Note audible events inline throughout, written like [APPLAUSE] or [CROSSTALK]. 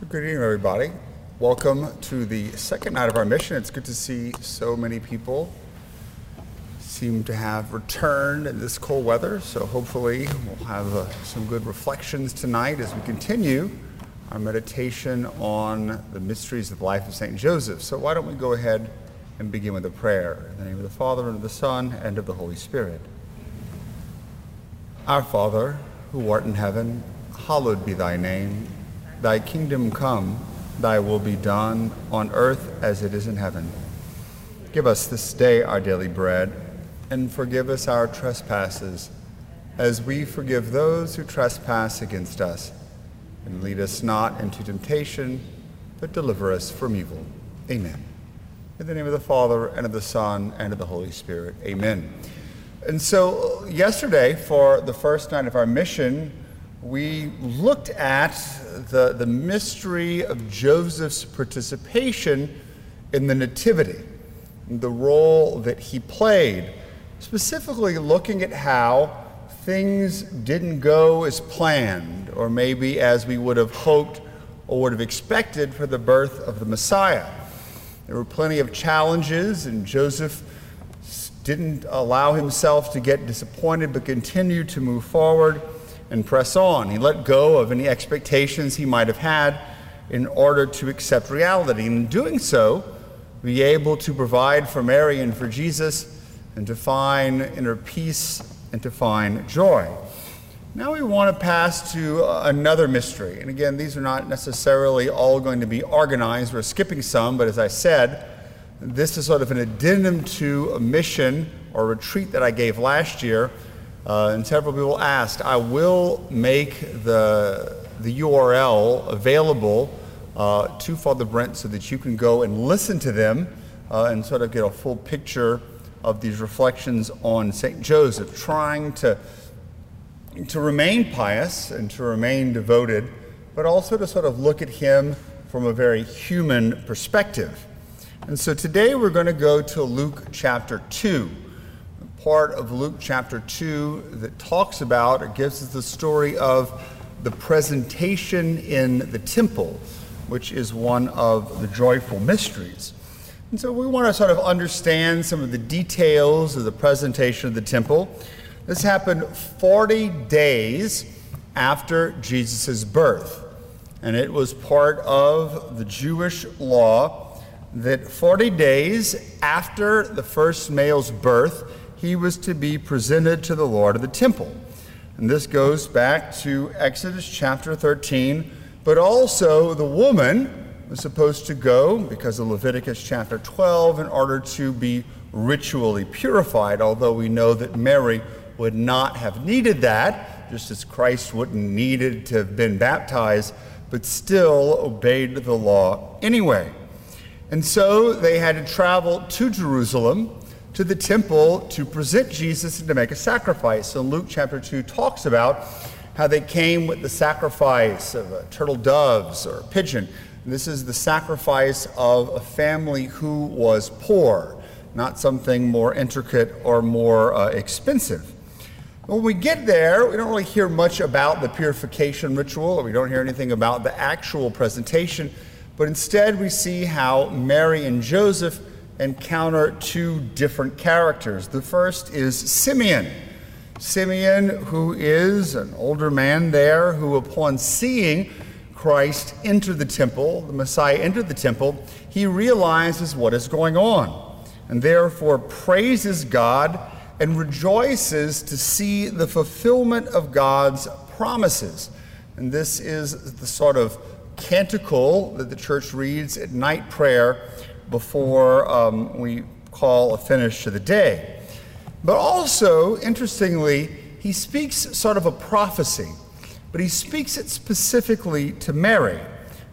So, good evening, everybody. Welcome to the second night of our mission. It's good to see so many people seem to have returned in this cold weather. So, hopefully, we'll have uh, some good reflections tonight as we continue our meditation on the mysteries of the life of St. Joseph. So, why don't we go ahead and begin with a prayer? In the name of the Father, and of the Son, and of the Holy Spirit. Our Father, who art in heaven, hallowed be thy name. Thy kingdom come, thy will be done, on earth as it is in heaven. Give us this day our daily bread, and forgive us our trespasses, as we forgive those who trespass against us. And lead us not into temptation, but deliver us from evil. Amen. In the name of the Father, and of the Son, and of the Holy Spirit. Amen. And so, yesterday, for the first night of our mission, we looked at the, the mystery of Joseph's participation in the Nativity, the role that he played, specifically looking at how things didn't go as planned, or maybe as we would have hoped or would have expected for the birth of the Messiah. There were plenty of challenges, and Joseph didn't allow himself to get disappointed, but continued to move forward and press on. He let go of any expectations he might have had in order to accept reality. And in doing so, be able to provide for Mary and for Jesus and to find inner peace and to find joy. Now we want to pass to uh, another mystery. And again, these are not necessarily all going to be organized. We're skipping some, but as I said, this is sort of an addendum to a mission or retreat that I gave last year uh, and several people asked. I will make the, the URL available uh, to Father Brent so that you can go and listen to them uh, and sort of get a full picture of these reflections on St. Joseph, trying to, to remain pious and to remain devoted, but also to sort of look at him from a very human perspective. And so today we're going to go to Luke chapter 2 part of Luke chapter 2 that talks about or gives us the story of the presentation in the temple, which is one of the joyful mysteries. And so we want to sort of understand some of the details of the presentation of the temple. This happened 40 days after Jesus' birth, and it was part of the Jewish law that 40 days after the first male's birth, he was to be presented to the Lord of the temple. And this goes back to Exodus chapter 13, but also the woman was supposed to go, because of Leviticus chapter 12, in order to be ritually purified, although we know that Mary would not have needed that, just as Christ wouldn't needed to have been baptized, but still obeyed the law anyway. And so they had to travel to Jerusalem to the temple to present Jesus and to make a sacrifice. So Luke chapter 2 talks about how they came with the sacrifice of a turtle doves or a pigeon. This is the sacrifice of a family who was poor, not something more intricate or more uh, expensive. When we get there, we don't really hear much about the purification ritual, or we don't hear anything about the actual presentation, but instead we see how Mary and Joseph encounter two different characters. The first is Simeon. Simeon, who is an older man there, who upon seeing Christ enter the temple, the Messiah enter the temple, he realizes what is going on and therefore praises God and rejoices to see the fulfillment of God's promises. And this is the sort of canticle that the church reads at night prayer before um, we call a finish to the day. But also, interestingly, he speaks sort of a prophecy, but he speaks it specifically to Mary.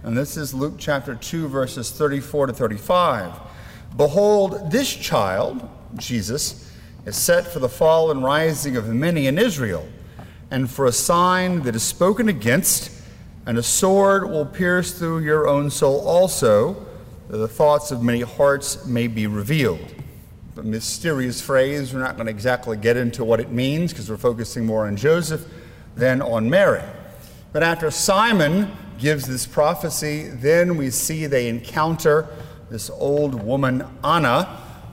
And this is Luke chapter 2, verses 34 to 35. Behold, this child, Jesus, is set for the fall and rising of many in Israel, and for a sign that is spoken against, and a sword will pierce through your own soul also the thoughts of many hearts may be revealed. A mysterious phrase, we're not going to exactly get into what it means because we're focusing more on Joseph than on Mary. But after Simon gives this prophecy. Then we see they encounter this old woman, Anna,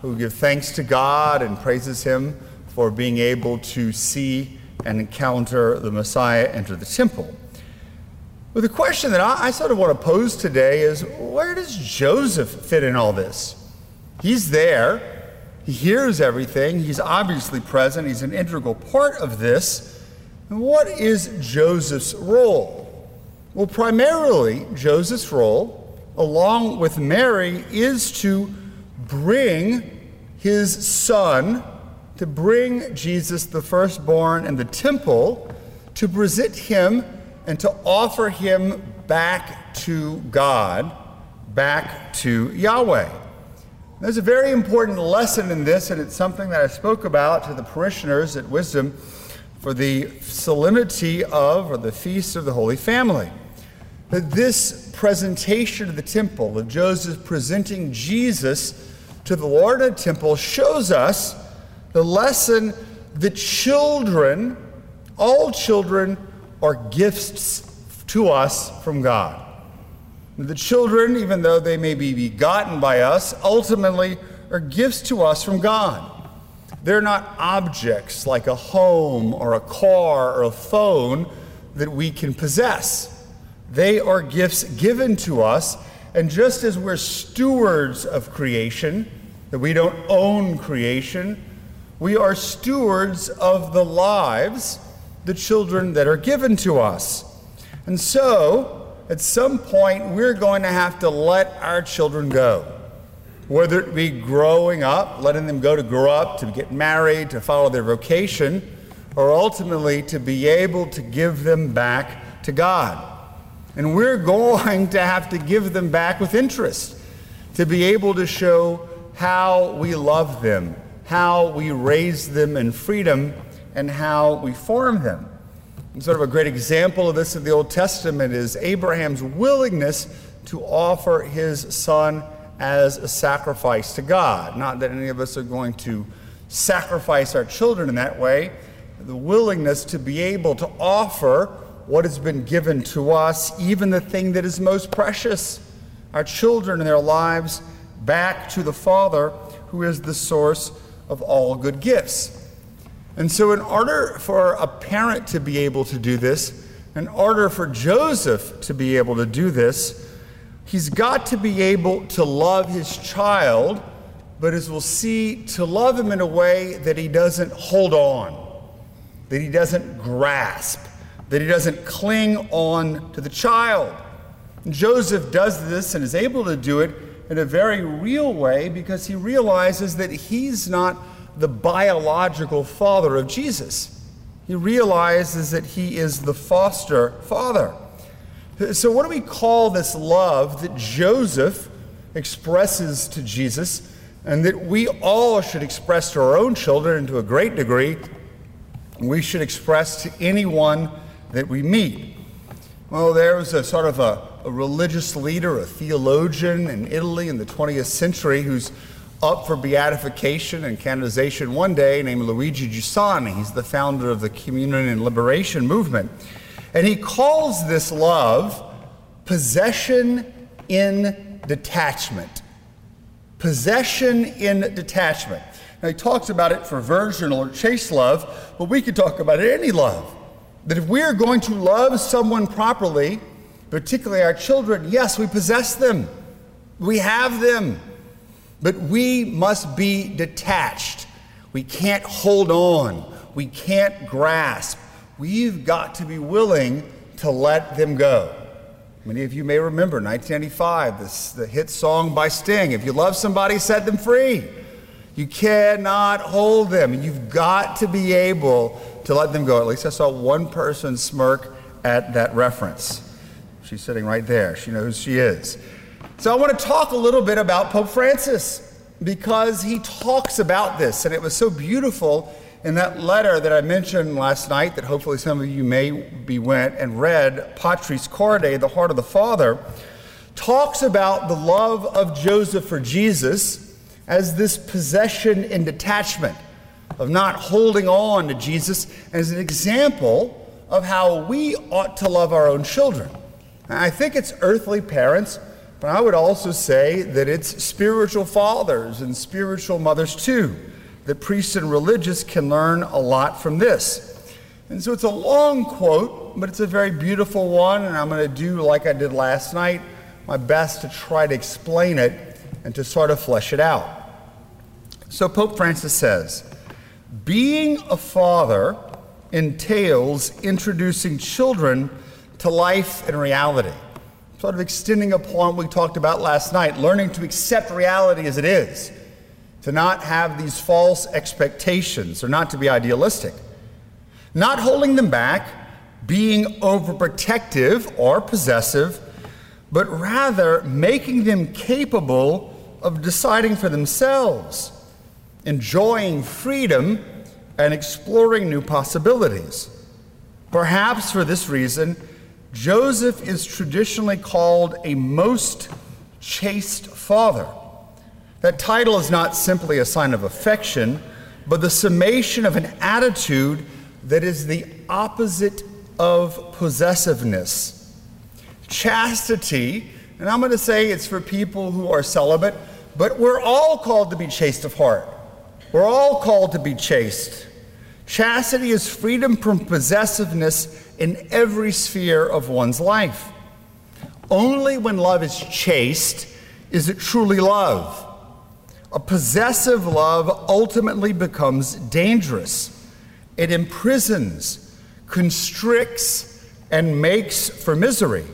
who gives thanks to God and praises him for being able to see and encounter the Messiah enter the temple. But the question that I, I sort of want to pose today is where does Joseph fit in all this? He's there, he hears everything, he's obviously present, he's an integral part of this. And what is Joseph's role? Well, primarily, Joseph's role, along with Mary, is to bring his son, to bring Jesus, the firstborn, in the temple, to present him and to offer him back to God, back to Yahweh. There's a very important lesson in this, and it's something that I spoke about to the parishioners at Wisdom for the solemnity of, or the feast of the Holy Family that this presentation of the temple, of Joseph presenting Jesus to the Lord of the temple, shows us the lesson that children, all children, are gifts to us from God. The children, even though they may be begotten by us, ultimately are gifts to us from God. They're not objects like a home or a car or a phone that we can possess. They are gifts given to us. And just as we're stewards of creation, that we don't own creation, we are stewards of the lives, the children that are given to us. And so, at some point, we're going to have to let our children go. Whether it be growing up, letting them go to grow up, to get married, to follow their vocation, or ultimately to be able to give them back to God. And we're [LAUGHS] going to have to give them back with interest to be able to show how we love them, how we raise them in freedom, and how we form them. And sort of a great example of this in the Old Testament is Abraham's willingness to offer his son as a sacrifice to God. Not that any of us are going to sacrifice our children in that way, the willingness to be able to offer what has been given to us, even the thing that is most precious, our children and their lives, back to the Father who is the source of all good gifts. And so, in order for a parent to be able to do this, in order for Joseph to be able to do this, he's got to be able to love his child, but as we'll see, to love him in a way that he doesn't hold on, that he doesn't grasp, that he doesn't cling on to the child. Joseph does this and is able to do it in a very real way because he realizes that he's not the biological father of Jesus. He realizes that he is the foster father. So, what do we call this love that Joseph expresses to Jesus and that we all should express to our own children and to a great degree? We should express to anyone that we meet. Well, there was a sort of a, a religious leader, a theologian in Italy in the 20th century who's up for beatification and canonization one day named Luigi Giussani. He's the founder of the Communion and Liberation movement. And he calls this love possession in detachment. Possession in detachment. Now, he talks about it for virginal or chaste love, but we could talk about it any love. That if we are going to love someone properly, particularly our children, yes, we possess them, we have them, but we must be detached. We can't hold on, we can't grasp. We've got to be willing to let them go. Many of you may remember 1995, this, the hit song by Sting If you love somebody, set them free. You cannot hold them. You've got to be able to let them go. At least I saw one person smirk at that reference. She's sitting right there. She knows who she is. So I want to talk a little bit about Pope Francis because he talks about this, and it was so beautiful in that letter that I mentioned last night that hopefully some of you may be went and read, Patris Corde, the heart of the Father, talks about the love of Joseph for Jesus as this possession and detachment of not holding on to Jesus as an example of how we ought to love our own children. I think it's earthly parents, but I would also say that it's spiritual fathers and spiritual mothers too. That priests and religious can learn a lot from this. And so it's a long quote, but it's a very beautiful one, and I'm going to do like I did last night, my best to try to explain it and to sort of flesh it out. So Pope Francis says, being a father entails introducing children to life and reality. Sort of extending upon what we talked about last night, learning to accept reality as it is, to not have these false expectations or not to be idealistic, not holding them back, being overprotective or possessive, but rather making them capable of deciding for themselves, enjoying freedom and exploring new possibilities. Perhaps for this reason, Joseph is traditionally called a most chaste father. That title is not simply a sign of affection, but the summation of an attitude that is the opposite of possessiveness. Chastity, and I'm going to say it's for people who are celibate, but we're all called to be chaste of heart. We're all called to be chaste. Chastity is freedom from possessiveness in every sphere of one's life. Only when love is chaste is it truly love. A possessive love ultimately becomes dangerous. It imprisons, constricts, and makes for misery.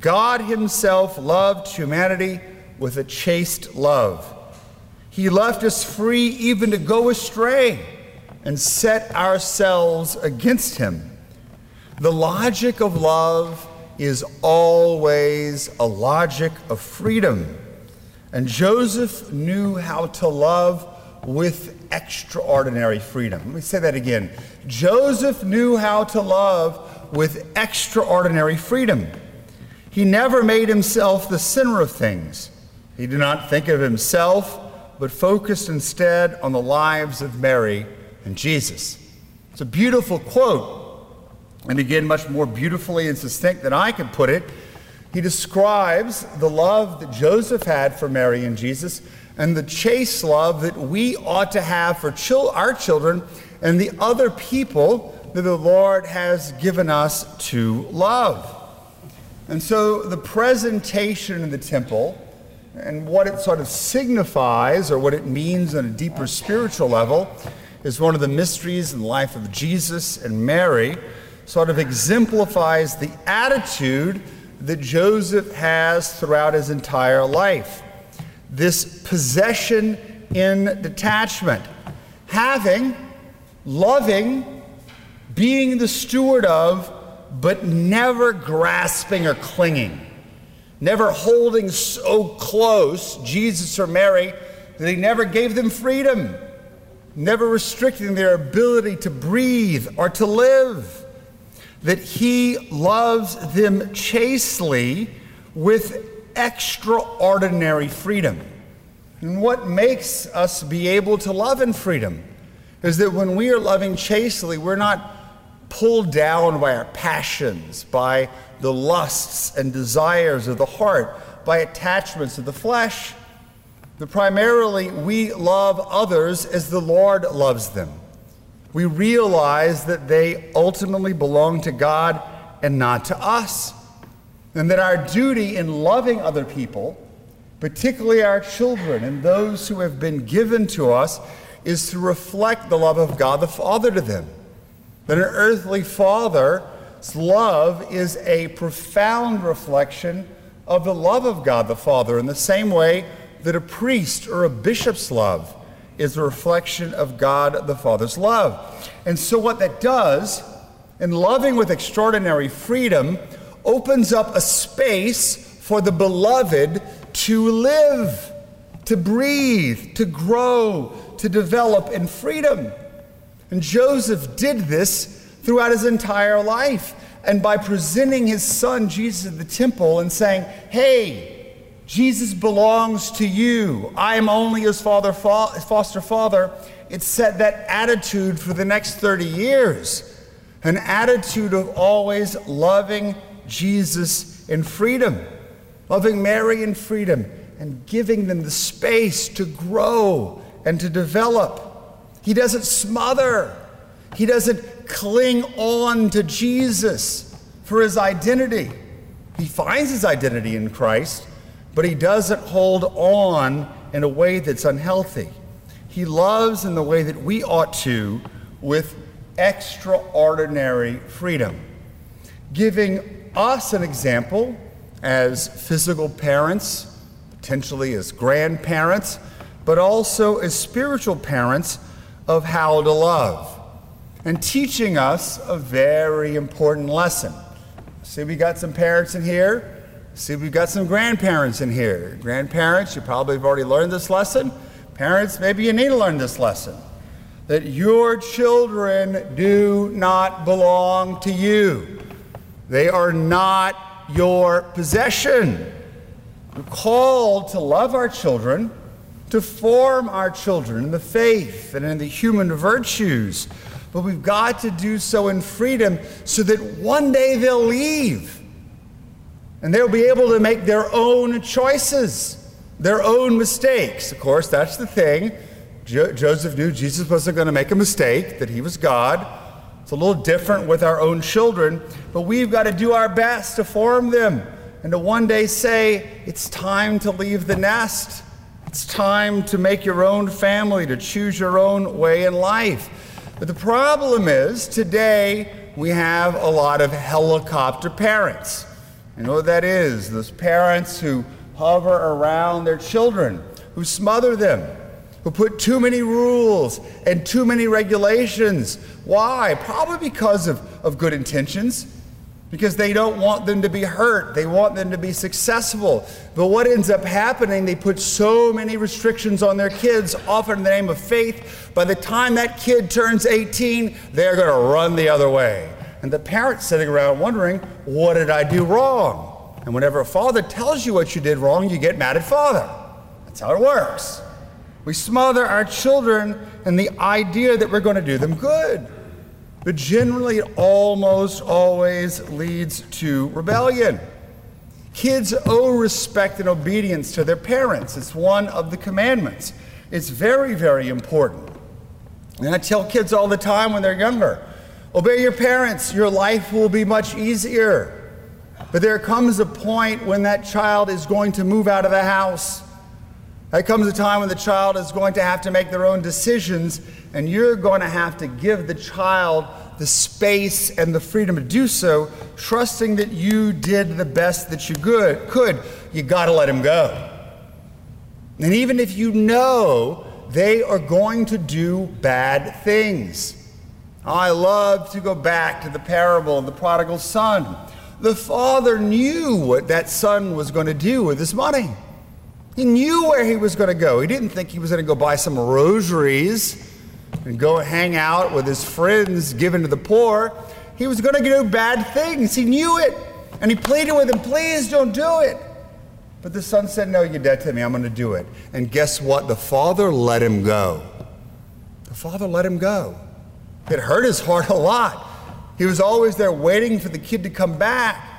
God Himself loved humanity with a chaste love. He left us free even to go astray and set ourselves against Him. The logic of love is always a logic of freedom. And Joseph knew how to love with extraordinary freedom. Let me say that again. Joseph knew how to love with extraordinary freedom. He never made himself the center of things. He did not think of himself, but focused instead on the lives of Mary and Jesus. It's a beautiful quote. And again, much more beautifully and succinct than I can put it, he describes the love that Joseph had for Mary and Jesus and the chaste love that we ought to have for our children and the other people that the Lord has given us to love. And so the presentation in the temple and what it sort of signifies or what it means on a deeper spiritual level is one of the mysteries in the life of Jesus and Mary, sort of exemplifies the attitude that Joseph has throughout his entire life. This possession in detachment, having, loving, being the steward of, but never grasping or clinging, never holding so close Jesus or Mary that he never gave them freedom, never restricting their ability to breathe or to live, that he loves them chastely with extraordinary freedom. And what makes us be able to love in freedom is that when we are loving chastely, we're not pulled down by our passions, by the lusts and desires of the heart, by attachments of the flesh. But primarily, we love others as the Lord loves them. We realize that they ultimately belong to God and not to us and that our duty in loving other people, particularly our children and those who have been given to us, is to reflect the love of God the Father to them. That an earthly father's love is a profound reflection of the love of God the Father, in the same way that a priest or a bishop's love is a reflection of God the Father's love. And so, what that does, in loving with extraordinary freedom, opens up a space for the beloved to live, to breathe, to grow, to develop in freedom. And Joseph did this throughout his entire life. And by presenting his son Jesus at the temple and saying, Hey, Jesus belongs to you. I am only his father, foster father. It set that attitude for the next 30 years an attitude of always loving Jesus in freedom, loving Mary in freedom, and giving them the space to grow and to develop. He doesn't smother, he doesn't cling on to Jesus for his identity. He finds his identity in Christ, but he doesn't hold on in a way that's unhealthy. He loves in the way that we ought to with extraordinary freedom, giving us an example as physical parents, potentially as grandparents, but also as spiritual parents of how to love, and teaching us a very important lesson. See, we got some parents in here. See, we've got some grandparents in here. Grandparents, you probably have already learned this lesson. Parents, maybe you need to learn this lesson that your children do not belong to you. They are not your possession. We're called to love our children, to form our children in the faith and in the human virtues. But we've got to do so in freedom so that one day they'll leave and they'll be able to make their own choices, their own mistakes. Of course, that's the thing. Jo- Joseph knew Jesus wasn't going to make a mistake, that he was God. It's a little different with our own children, but we've got to do our best to form them and to one day say, it's time to leave the nest. It's time to make your own family, to choose your own way in life. But the problem is, today we have a lot of helicopter parents. Know what that is? Those parents who hover around their children, who smother them, who put too many rules and too many regulations. Why? Probably because of, of good intentions, because they don't want them to be hurt. They want them to be successful. But what ends up happening, they put so many restrictions on their kids, often in the name of faith. By the time that kid turns 18, they're going to run the other way. And the parent's sitting around wondering, what did I do wrong? And whenever a father tells you what you did wrong, you get mad at father. That's how it works. We smother our children in the idea that we're going to do them good. But generally, it almost always leads to rebellion. Kids owe respect and obedience to their parents. It's one of the commandments. It's very, very important. And I tell kids all the time when they're younger obey your parents, your life will be much easier. But there comes a point when that child is going to move out of the house there comes a time when the child is going to have to make their own decisions, and you're going to have to give the child the space and the freedom to do so, trusting that you did the best that you could. You got to let him go. And even if you know they are going to do bad things. I love to go back to the parable of the prodigal son. The father knew what that son was going to do with his money. He knew where he was going to go. He didn't think he was going to go buy some rosaries and go hang out with his friends given to the poor. He was going to do bad things. He knew it. And he pleaded with him, please don't do it. But the son said, No, you're dead to me. I'm going to do it. And guess what? The father let him go. The father let him go. It hurt his heart a lot. He was always there waiting for the kid to come back.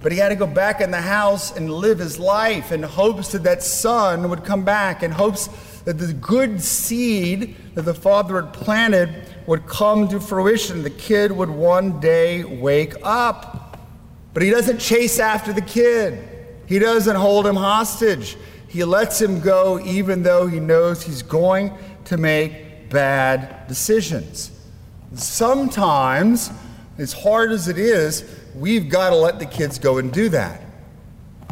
But he had to go back in the house and live his life in hopes that that son would come back, in hopes that the good seed that the father had planted would come to fruition. The kid would one day wake up. But he doesn't chase after the kid, he doesn't hold him hostage. He lets him go even though he knows he's going to make bad decisions. Sometimes, as hard as it is, we've got to let the kids go and do that.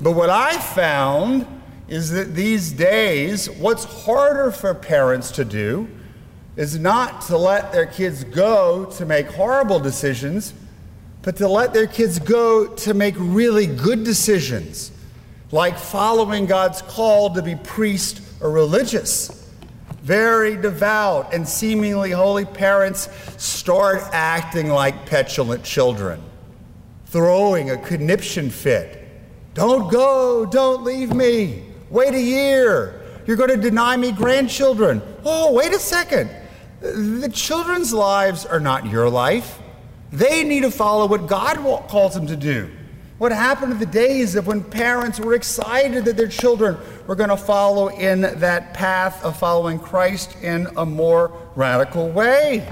But what I found is that these days, what's harder for parents to do is not to let their kids go to make horrible decisions, but to let their kids go to make really good decisions, like following God's call to be priest or religious. Very devout and seemingly holy parents start acting like petulant children throwing a conniption fit. Don't go, don't leave me. Wait a year. You're going to deny me grandchildren. Oh, wait a second. The children's lives are not your life. They need to follow what God calls them to do. What happened to the days of when parents were excited that their children were going to follow in that path of following Christ in a more radical way?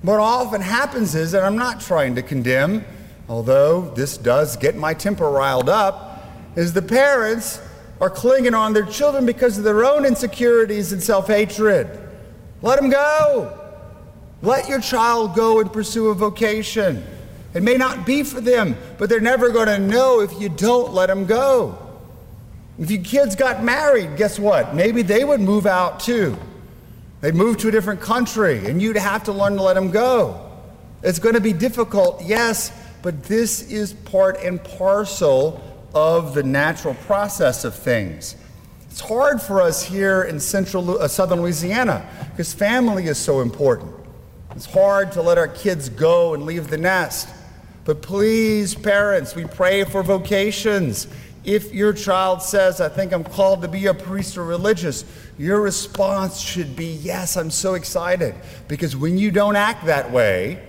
What often happens is, and I'm not trying to condemn, although this does get my temper riled up, is the parents are clinging on their children because of their own insecurities and self hatred. Let them go. Let your child go and pursue a vocation. It may not be for them, but they're never going to know if you don't let them go. If your kids got married, guess what? Maybe they would move out too. They'd move to a different country, and you'd have to learn to let them go. It's going to be difficult, yes, but this is part and parcel of the natural process of things. It's hard for us here in central uh, southern Louisiana because family is so important. It's hard to let our kids go and leave the nest. But please, parents, we pray for vocations. If your child says, I think I'm called to be a priest or religious, your response should be, Yes, I'm so excited. Because when you don't act that way,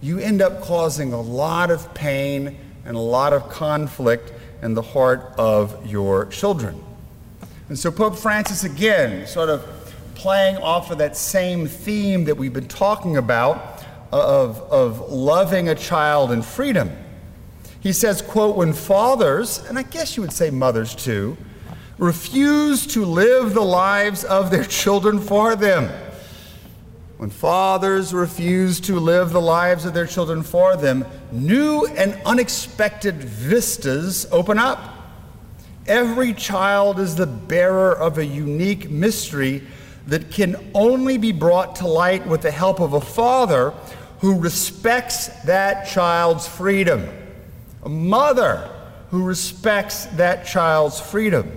you end up causing a lot of pain and a lot of conflict in the heart of your children. And so Pope Francis, again, sort of playing off of that same theme that we've been talking about of, of loving a child and freedom. He says, quote, when fathers, and I guess you would say mothers too, refuse to live the lives of their children for them. When fathers refuse to live the lives of their children for them, new and unexpected vistas open up. Every child is the bearer of a unique mystery that can only be brought to light with the help of a father who respects that child's freedom, a mother who respects that child's freedom,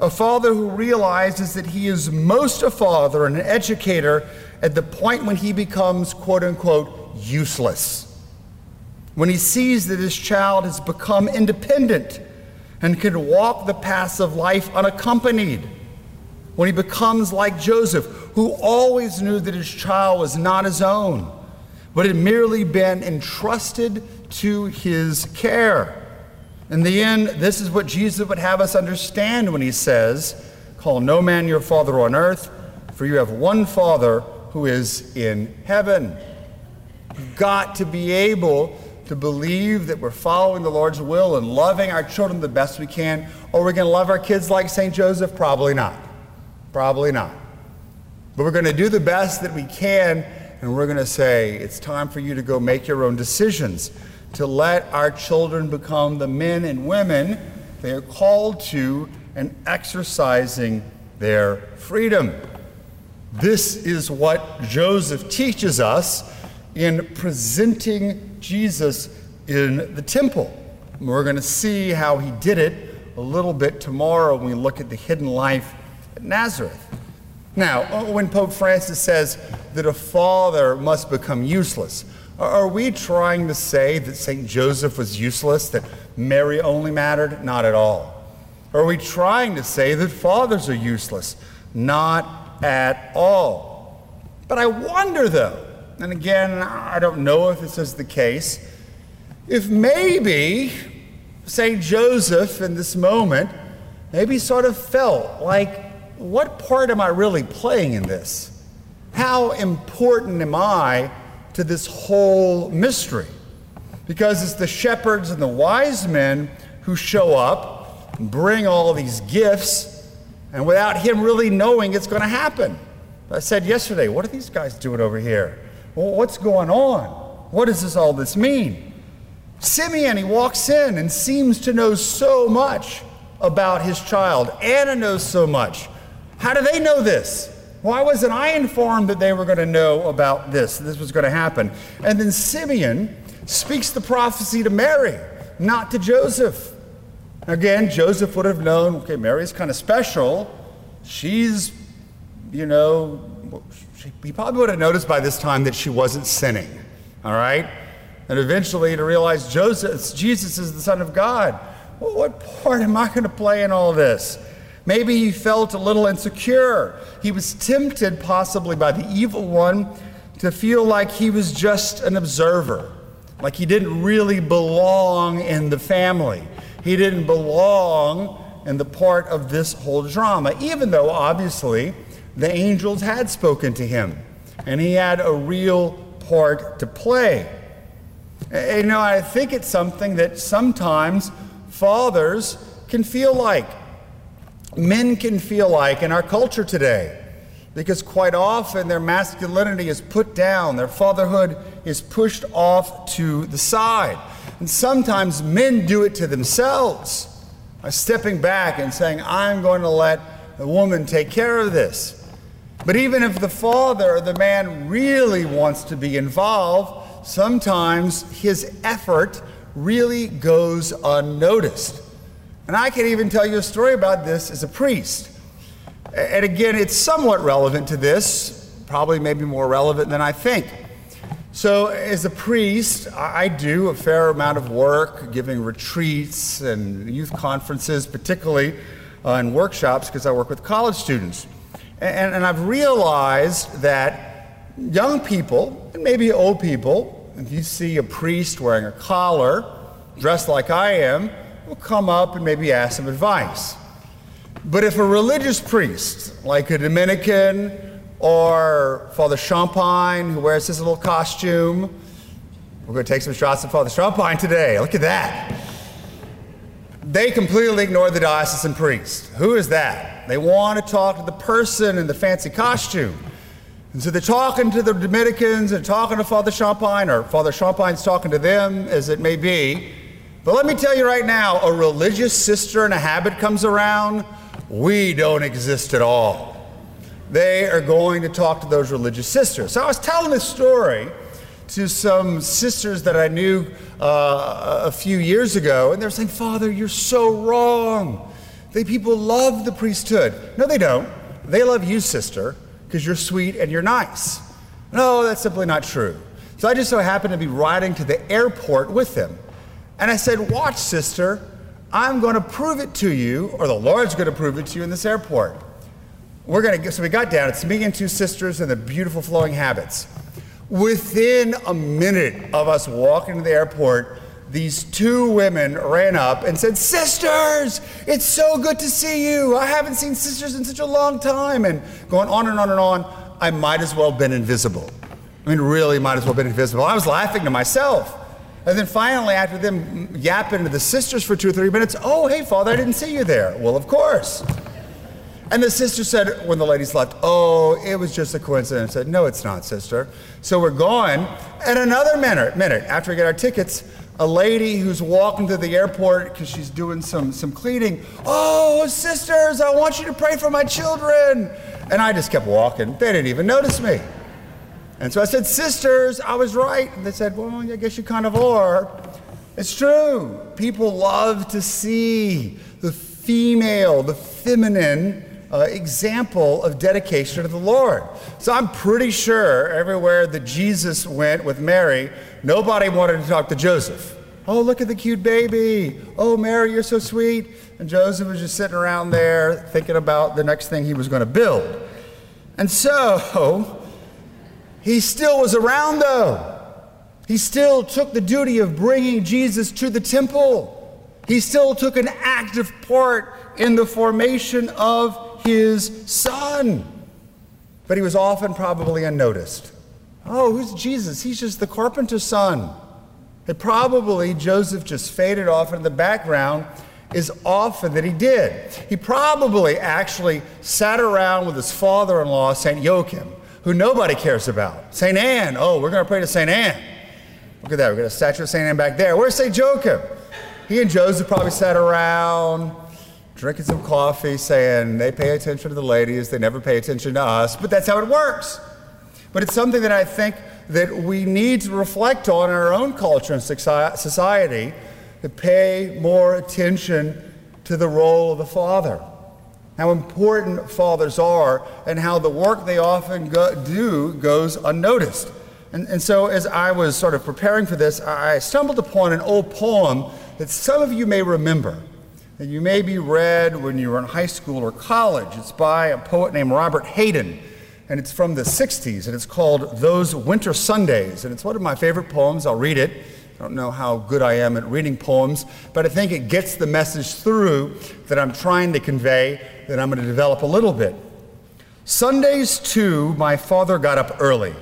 a father who realizes that he is most a father and an educator at the point when he becomes, quote unquote, useless. When he sees that his child has become independent and can walk the paths of life unaccompanied. When he becomes like Joseph, who always knew that his child was not his own but had merely been entrusted to his care. In the end, this is what Jesus would have us understand when he says, Call no man your father on earth, for you have one Father who is in heaven. We've got to be able to believe that we're following the Lord's will and loving our children the best we can. Or we're going to love our kids like St. Joseph? Probably not. Probably not. But we're going to do the best that we can and we're going to say, it's time for you to go make your own decisions, to let our children become the men and women they are called to and exercising their freedom. This is what Joseph teaches us in presenting Jesus in the temple. We're going to see how he did it a little bit tomorrow when we look at the hidden life at Nazareth. Now, when Pope Francis says that a father must become useless, are we trying to say that St. Joseph was useless, that Mary only mattered? Not at all. Are we trying to say that fathers are useless? Not at all. But I wonder, though, and again, I don't know if this is the case, if maybe St. Joseph in this moment maybe sort of felt like what part am I really playing in this? How important am I to this whole mystery? Because it's the shepherds and the wise men who show up and bring all these gifts, and without him really knowing it's going to happen. I said yesterday, what are these guys doing over here? Well, what's going on? What does this all this mean? Simeon, he walks in and seems to know so much about his child. Anna knows so much. How do they know this? Why wasn't I informed that they were going to know about this, this was going to happen? And then Simeon speaks the prophecy to Mary, not to Joseph. Again, Joseph would have known, okay, Mary's kind of special. She's, you know, she, he probably would have noticed by this time that she wasn't sinning, all right? And eventually to realize Joseph, Jesus is the Son of God. Well, what part am I going to play in all this? Maybe he felt a little insecure. He was tempted, possibly by the evil one, to feel like he was just an observer, like he didn't really belong in the family. He didn't belong in the part of this whole drama, even though obviously the angels had spoken to him and he had a real part to play. You know, I think it's something that sometimes fathers can feel like, men can feel like in our culture today. Because quite often their masculinity is put down, their fatherhood is pushed off to the side. And sometimes men do it to themselves by stepping back and saying, I'm going to let the woman take care of this. But even if the father or the man really wants to be involved, sometimes his effort really goes unnoticed. And I can even tell you a story about this as a priest. And again, it's somewhat relevant to this, probably maybe more relevant than I think. So, as a priest, I do a fair amount of work giving retreats and youth conferences, particularly uh, and workshops, because I work with college students. And, and I've realized that young people, and maybe old people, if you see a priest wearing a collar, dressed like I am, will come up and maybe ask some advice. But if a religious priest, like a Dominican or Father Champagne, who wears his little costume, we're going to take some shots of Father Champagne today. Look at that. They completely ignore the diocesan priest. Who is that? They want to talk to the person in the fancy costume. And so they're talking to the Dominicans and talking to Father Champagne, or Father Champagne's talking to them, as it may be. But let me tell you right now a religious sister in a habit comes around, we don't exist at all. They are going to talk to those religious sisters. So I was telling this story to some sisters that I knew uh, a few years ago, and they're saying, Father, you're so wrong. They people love the priesthood. No, they don't. They love you, sister, because you're sweet and you're nice. No, that's simply not true. So I just so happened to be riding to the airport with them. And I said, Watch, sister, I'm going to prove it to you, or the Lord's going to prove it to you in this airport. We're going to, so we got down. It's me and two sisters and the beautiful flowing habits. Within a minute of us walking to the airport, these two women ran up and said, Sisters, it's so good to see you. I haven't seen sisters in such a long time. And going on and on and on, I might as well have been invisible. I mean, really might as well have been invisible. I was laughing to myself. And then finally, after them yapping to the sisters for two or three minutes, oh, hey, Father, I didn't see you there. Well, of course. And the sister said, when the ladies left, oh, it was just a coincidence. I said, no, it's not, sister. So we're going. And another minute, minute after we get our tickets, a lady who's walking to the airport because she's doing some, some cleaning. Oh, sisters, I want you to pray for my children. And I just kept walking. They didn't even notice me. And so I said, Sisters, I was right. And they said, Well, I guess you kind of are. It's true. People love to see the female, the feminine uh, example of dedication to the Lord. So I'm pretty sure everywhere that Jesus went with Mary, nobody wanted to talk to Joseph. Oh, look at the cute baby. Oh, Mary, you're so sweet. And Joseph was just sitting around there thinking about the next thing he was going to build. And so, he still was around, though. He still took the duty of bringing Jesus to the temple. He still took an active part in the formation of his son. But he was often probably unnoticed. Oh, who's Jesus? He's just the carpenter's son. And probably Joseph just faded off in the background is often that he did. He probably actually sat around with his father in law, St. Joachim, who nobody cares about. St. Anne, oh, we're going to pray to St. Anne. Look at that, we've got a statue of St. Anne back there. Where's St. Joachim? He and Joseph probably sat around drinking some coffee, saying they pay attention to the ladies, they never pay attention to us, but that's how it works. But it's something that I think that we need to reflect on in our own culture and society to pay more attention to the role of the father how important fathers are, and how the work they often go, do goes unnoticed. And, and so, as I was sort of preparing for this, I stumbled upon an old poem that some of you may remember, that you may be read when you were in high school or college. It's by a poet named Robert Hayden, and it's from the 60s, and it's called Those Winter Sundays. And it's one of my favorite poems. I'll read it. I don't know how good I am at reading poems, but I think it gets the message through that I'm trying to convey that I'm going to develop a little bit. Sundays, too, my father got up early,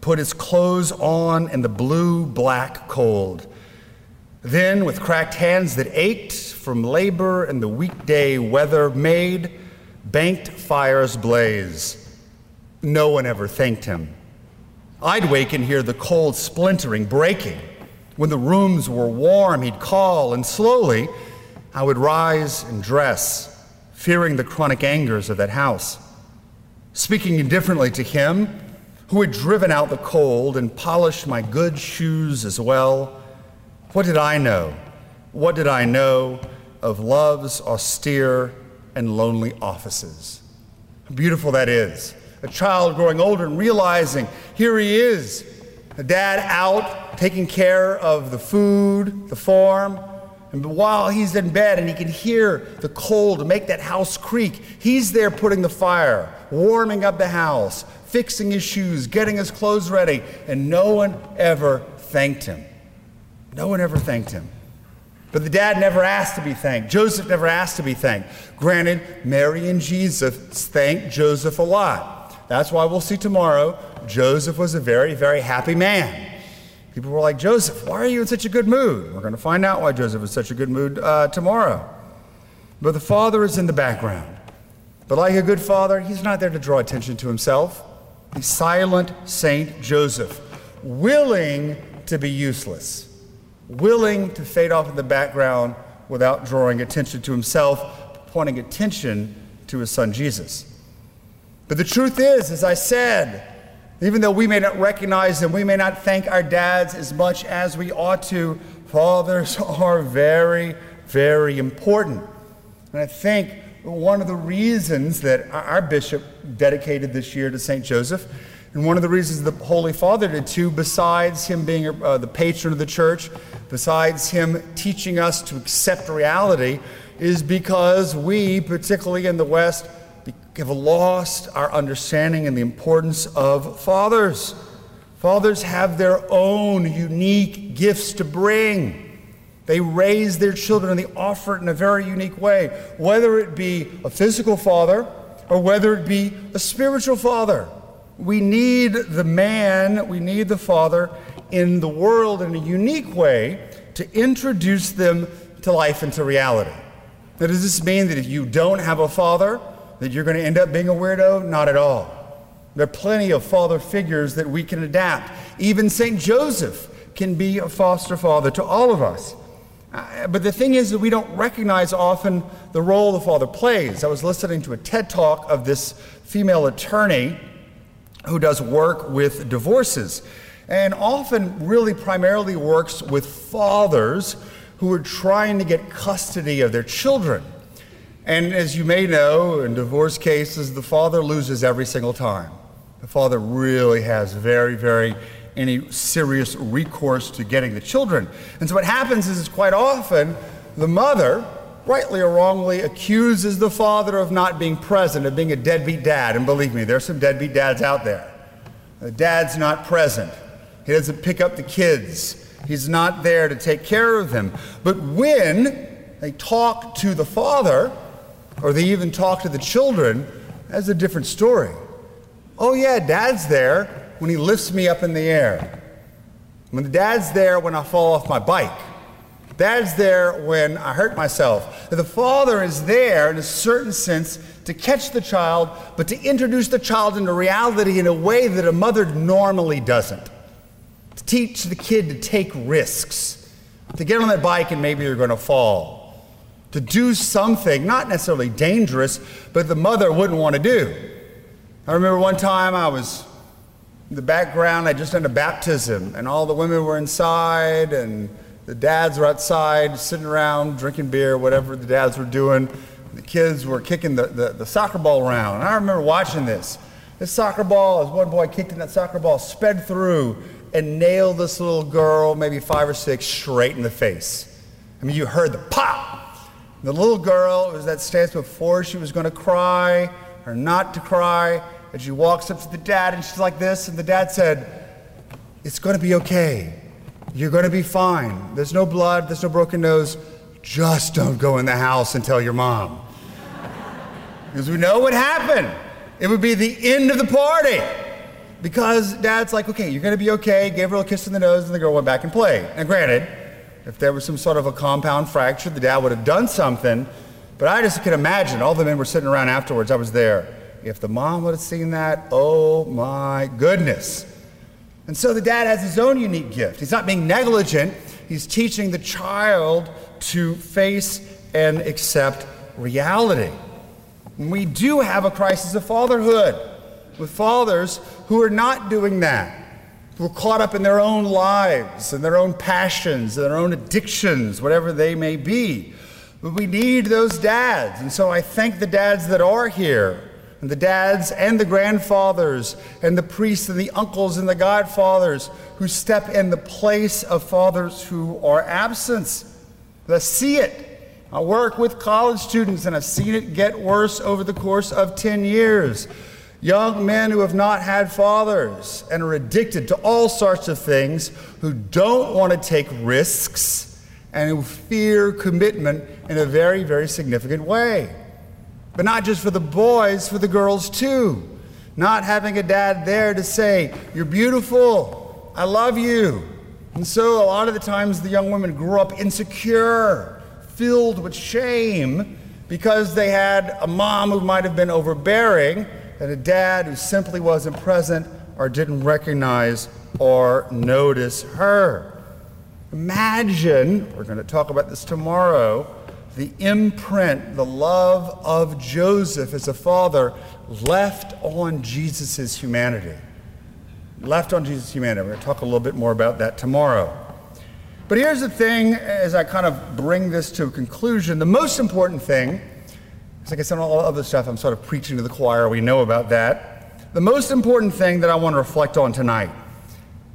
put his clothes on in the blue black cold. Then, with cracked hands that ached from labor and the weekday weather, made banked fires blaze. No one ever thanked him. I'd wake and hear the cold splintering, breaking. When the rooms were warm, he'd call, and slowly I would rise and dress, fearing the chronic angers of that house. Speaking indifferently to him, who had driven out the cold and polished my good shoes as well, what did I know? What did I know of love's austere and lonely offices? How beautiful that is a child growing older and realizing here he is, a dad out taking care of the food, the farm. And while he's in bed and he can hear the cold make that house creak, he's there putting the fire, warming up the house, fixing his shoes, getting his clothes ready, and no one ever thanked him. No one ever thanked him. But the dad never asked to be thanked. Joseph never asked to be thanked. Granted, Mary and Jesus thanked Joseph a lot. That's why we'll see tomorrow Joseph was a very, very happy man. People were like, Joseph, why are you in such a good mood? We're going to find out why Joseph is such a good mood uh, tomorrow. But the father is in the background. But like a good father, he's not there to draw attention to himself. He's silent Saint Joseph, willing to be useless, willing to fade off in the background without drawing attention to himself, pointing attention to his son Jesus. But the truth is, as I said, even though we may not recognize them, we may not thank our dads as much as we ought to, fathers [LAUGHS] are very, very important. And I think one of the reasons that our bishop dedicated this year to St. Joseph, and one of the reasons the Holy Father did too, besides him being uh, the patron of the church, besides him teaching us to accept reality, is because we, particularly in the West, have lost our understanding and the importance of fathers. Fathers have their own unique gifts to bring. They raise their children and they offer it in a very unique way, whether it be a physical father or whether it be a spiritual father. We need the man, we need the father in the world in a unique way to introduce them to life and to reality. Now, does this mean that if you don't have a father, that you're going to end up being a weirdo? Not at all. There are plenty of father figures that we can adapt. Even St. Joseph can be a foster father to all of us. Uh, but the thing is that we don't recognize often the role the father plays. I was listening to a TED talk of this female attorney who does work with divorces and often really primarily works with fathers who are trying to get custody of their children. And as you may know, in divorce cases, the father loses every single time. The father really has very, very any serious recourse to getting the children. And so what happens is, is quite often the mother, rightly or wrongly, accuses the father of not being present, of being a deadbeat dad. And believe me, there's some deadbeat dads out there. The dad's not present. He doesn't pick up the kids. He's not there to take care of them. But when they talk to the father, or they even talk to the children, that's a different story. Oh, yeah, dad's there when he lifts me up in the air. When dad's there when I fall off my bike. Dad's there when I hurt myself. The father is there in a certain sense to catch the child, but to introduce the child into reality in a way that a mother normally doesn't. To teach the kid to take risks, to get on that bike and maybe you're going to fall to do something, not necessarily dangerous, but the mother wouldn't want to do. I remember one time I was in the background, I just done a baptism, and all the women were inside, and the dads were outside sitting around drinking beer, whatever the dads were doing. The kids were kicking the, the, the soccer ball around. And I remember watching this. This soccer ball, as one boy kicked in that soccer ball, sped through and nailed this little girl, maybe five or six, straight in the face. I mean, you heard the pop the little girl was that stance before she was going to cry or not to cry, and she walks up to the dad and she's like this, and the dad said, It's going to be okay. You're going to be fine. There's no blood, there's no broken nose. Just don't go in the house and tell your mom. [LAUGHS] because we know what happened. It would be the end of the party. Because dad's like, okay, you're going to be okay. Gave her a kiss in the nose, and the girl went back and played. And granted, if there was some sort of a compound fracture, the dad would have done something. But I just can imagine all the men were sitting around afterwards. I was there. If the mom would have seen that, oh my goodness. And so the dad has his own unique gift. He's not being negligent, he's teaching the child to face and accept reality. And we do have a crisis of fatherhood with fathers who are not doing that, who are caught up in their own lives and their own passions, and their own addictions, whatever they may be. But we need those dads. And so I thank the dads that are here and the dads and the grandfathers and the priests and the uncles and the godfathers who step in the place of fathers who are absent. Let's see it. I work with college students and I've seen it get worse over the course of 10 years. Young men who have not had fathers and are addicted to all sorts of things, who don't want to take risks, and who fear commitment in a very, very significant way. But not just for the boys, for the girls too. Not having a dad there to say, You're beautiful, I love you. And so a lot of the times the young women grew up insecure, filled with shame, because they had a mom who might have been overbearing and a dad who simply wasn't present or didn't recognize or notice her. Imagine, we're going to talk about this tomorrow the imprint, the love of Joseph as a father left on Jesus' humanity. Left on Jesus' humanity. We're going to talk a little bit more about that tomorrow. But here's the thing as I kind of bring this to a conclusion the most important thing, like I said, all the other stuff, I'm sort of preaching to the choir, we know about that. The most important thing that I want to reflect on tonight,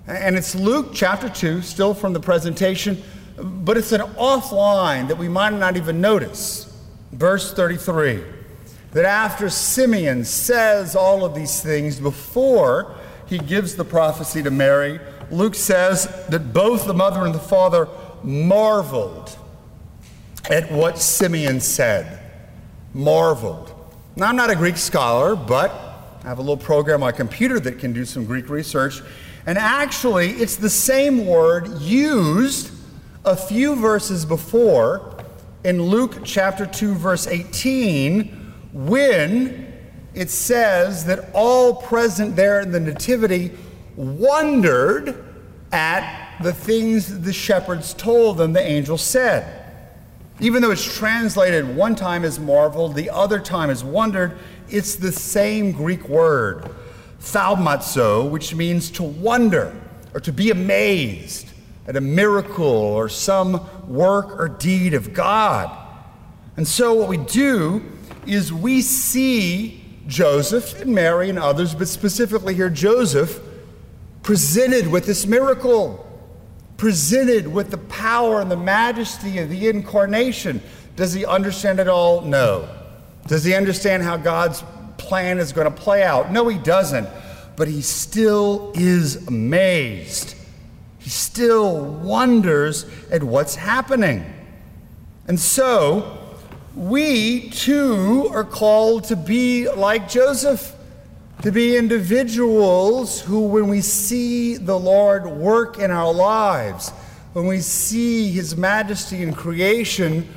and it's Luke chapter 2, still from the presentation but it's an offline that we might not even notice. Verse 33 that after Simeon says all of these things before he gives the prophecy to Mary, Luke says that both the mother and the father marveled at what Simeon said. Marveled. Now, I'm not a Greek scholar, but I have a little program on my computer that can do some Greek research. And actually, it's the same word used a few verses before, in Luke chapter 2, verse 18, when it says that all present there in the Nativity wondered at the things the shepherds told them the angel said. Even though it's translated one time as marveled, the other time as wondered, it's the same Greek word, thaumazo, which means to wonder or to be amazed at a miracle or some work or deed of God. And so, what we do is we see Joseph and Mary and others, but specifically here Joseph, presented with this miracle, presented with the power and the majesty of the incarnation. Does he understand it all? No. Does he understand how God's plan is going to play out? No, he doesn't. But he still is amazed he still wonders at what's happening. And so, we too are called to be like Joseph, to be individuals who, when we see the Lord work in our lives, when we see His majesty in creation,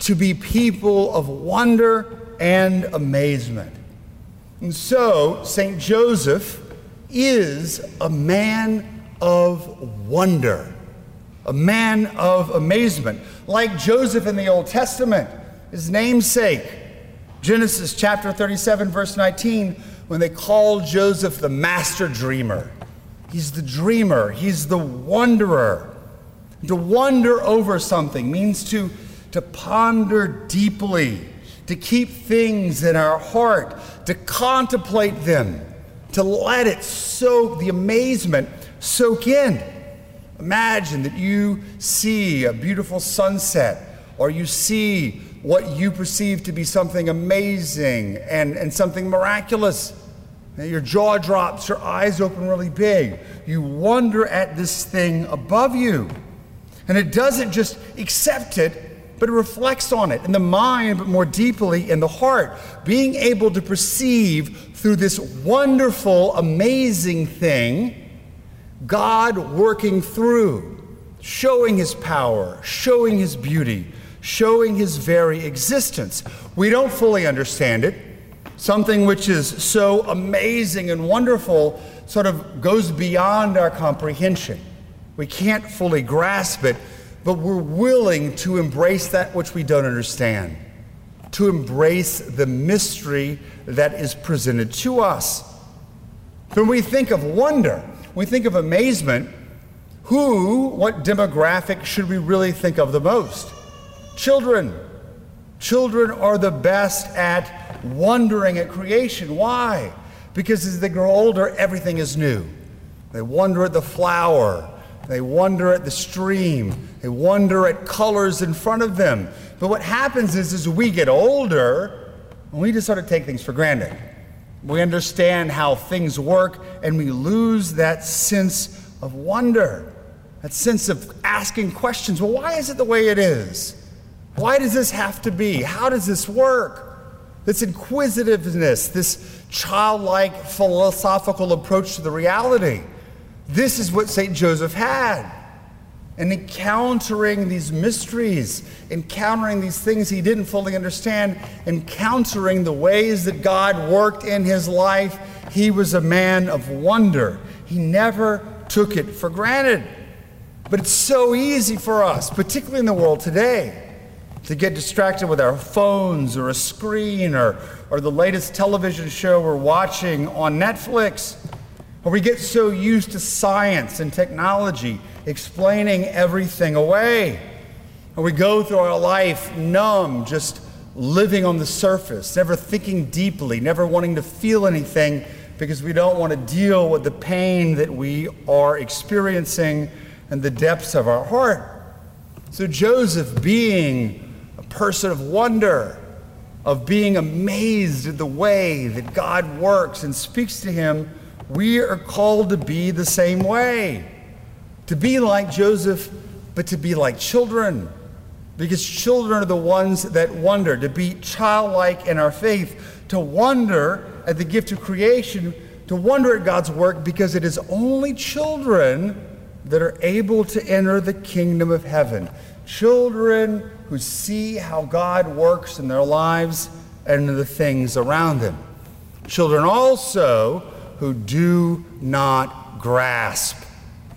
to be people of wonder and amazement. And so, St. Joseph is a man of wonder, a man of amazement, like Joseph in the Old Testament, his namesake. Genesis chapter 37, verse 19, when they call Joseph the master dreamer. He's the dreamer, he's the wanderer. To wonder over something means to, to ponder deeply, to keep things in our heart, to contemplate them, to let it soak the amazement soak in. Imagine that you see a beautiful sunset or you see what you perceive to be something amazing and, and something miraculous. Your jaw drops, your eyes open really big. You wonder at this thing above you. And it doesn't just accept it, but it reflects on it in the mind, but more deeply in the heart. Being able to perceive through this wonderful, amazing thing, God working through, showing his power, showing his beauty, showing his very existence. We don't fully understand it. Something which is so amazing and wonderful sort of goes beyond our comprehension. We can't fully grasp it, but we're willing to embrace that which we don't understand, to embrace the mystery that is presented to us. When we think of wonder, we think of amazement, who, what demographic should we really think of the most? Children. Children are the best at wondering at creation. Why? Because as they grow older, everything is new. They wonder at the flower, they wonder at the stream, they wonder at colors in front of them. But what happens is, as we get older, we just sort of take things for granted. We understand how things work, and we lose that sense of wonder, that sense of asking questions. Well, why is it the way it is? Why does this have to be? How does this work? This inquisitiveness, this childlike philosophical approach to the reality. This is what St. Joseph had. And encountering these mysteries, encountering these things he didn't fully understand, encountering the ways that God worked in his life, he was a man of wonder. He never took it for granted. But it's so easy for us, particularly in the world today to get distracted with our phones or a screen or, or the latest television show we're watching on Netflix. Or we get so used to science and technology explaining everything away. Or we go through our life numb, just living on the surface, never thinking deeply, never wanting to feel anything because we don't want to deal with the pain that we are experiencing and the depths of our heart. So, Joseph, being person of wonder, of being amazed at the way that God works and speaks to him, we are called to be the same way. To be like Joseph, but to be like children. Because children are the ones that wonder, to be childlike in our faith, to wonder at the gift of creation, to wonder at God's work, because it is only children that are able to enter the kingdom of heaven. Children who see how God works in their lives and in the things around them. Children also who do not grasp,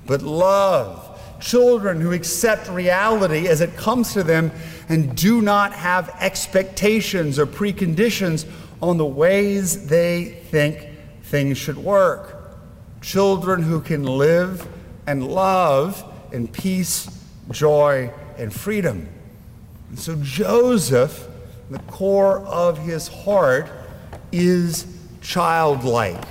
but love. Children who accept reality as it comes to them and do not have expectations or preconditions on the ways they think things should work. Children who can live and love in peace, joy, and freedom. And so Joseph, the core of his heart, is childlike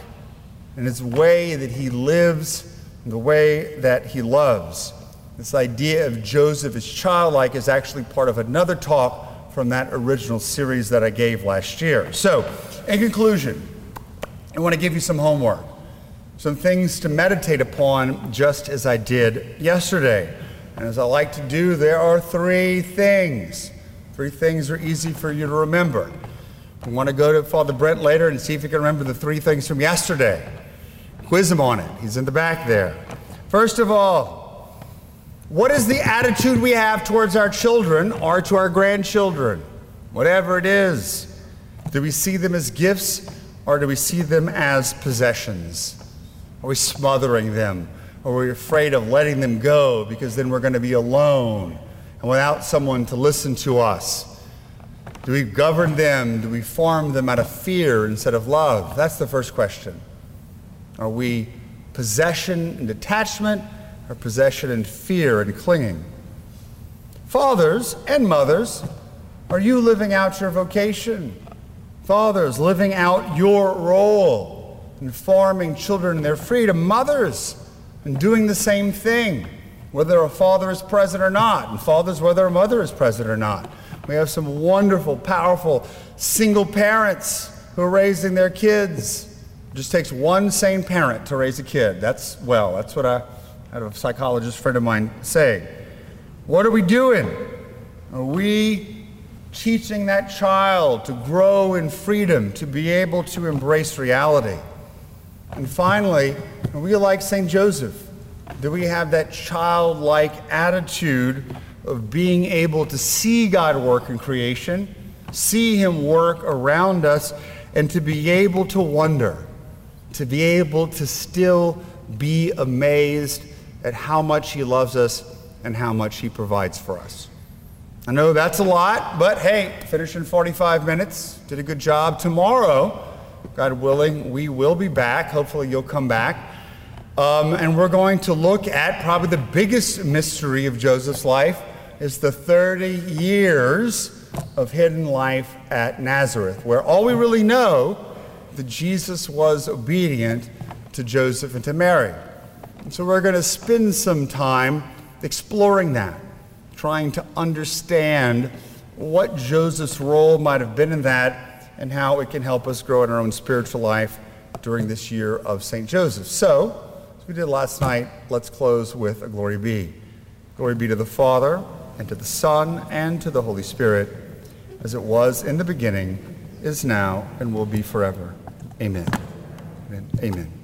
in his way that he lives, the way that he loves. This idea of Joseph as childlike is actually part of another talk from that original series that I gave last year. So, in conclusion, I want to give you some homework, some things to meditate upon, just as I did yesterday. And as I like to do, there are three things. Three things are easy for you to remember. We want to go to Father Brent later and see if he can remember the three things from yesterday. Quiz him on it. He's in the back there. First of all, what is the attitude we have towards our children or to our grandchildren? Whatever it is. Do we see them as gifts or do we see them as possessions? Are we smothering them? Or we're afraid of letting them go because then we're going to be alone and without someone to listen to us? Do we govern them? Do we form them out of fear instead of love? That's the first question. Are we possession and detachment or possession and fear and clinging? Fathers and mothers, are you living out your vocation? Fathers, living out your role in forming children in their freedom. Mothers, and doing the same thing, whether a father is present or not, and fathers, whether a mother is present or not. We have some wonderful, powerful single parents who are raising their kids. It just takes one sane parent to raise a kid. That's, well, that's what I had a psychologist friend of mine say. What are we doing? Are we teaching that child to grow in freedom, to be able to embrace reality? And finally, we like St. Joseph? Do we have that childlike attitude of being able to see God work in creation, see Him work around us, and to be able to wonder, to be able to still be amazed at how much He loves us and how much He provides for us. I know that's a lot, but hey, finished in 45 minutes, did a good job. Tomorrow, God willing, we will be back. Hopefully, you'll come back. Um, and we're going to look at probably the biggest mystery of Joseph's life is the 30 years of hidden life at Nazareth, where all we really know that Jesus was obedient to Joseph and to Mary. And so we're going to spend some time exploring that, trying to understand what Joseph's role might have been in that and how it can help us grow in our own spiritual life during this year of St. Joseph. So, as we did last night, let's close with a glory be. Glory be to the Father, and to the Son, and to the Holy Spirit, as it was in the beginning, is now, and will be forever. Amen. Amen. Amen.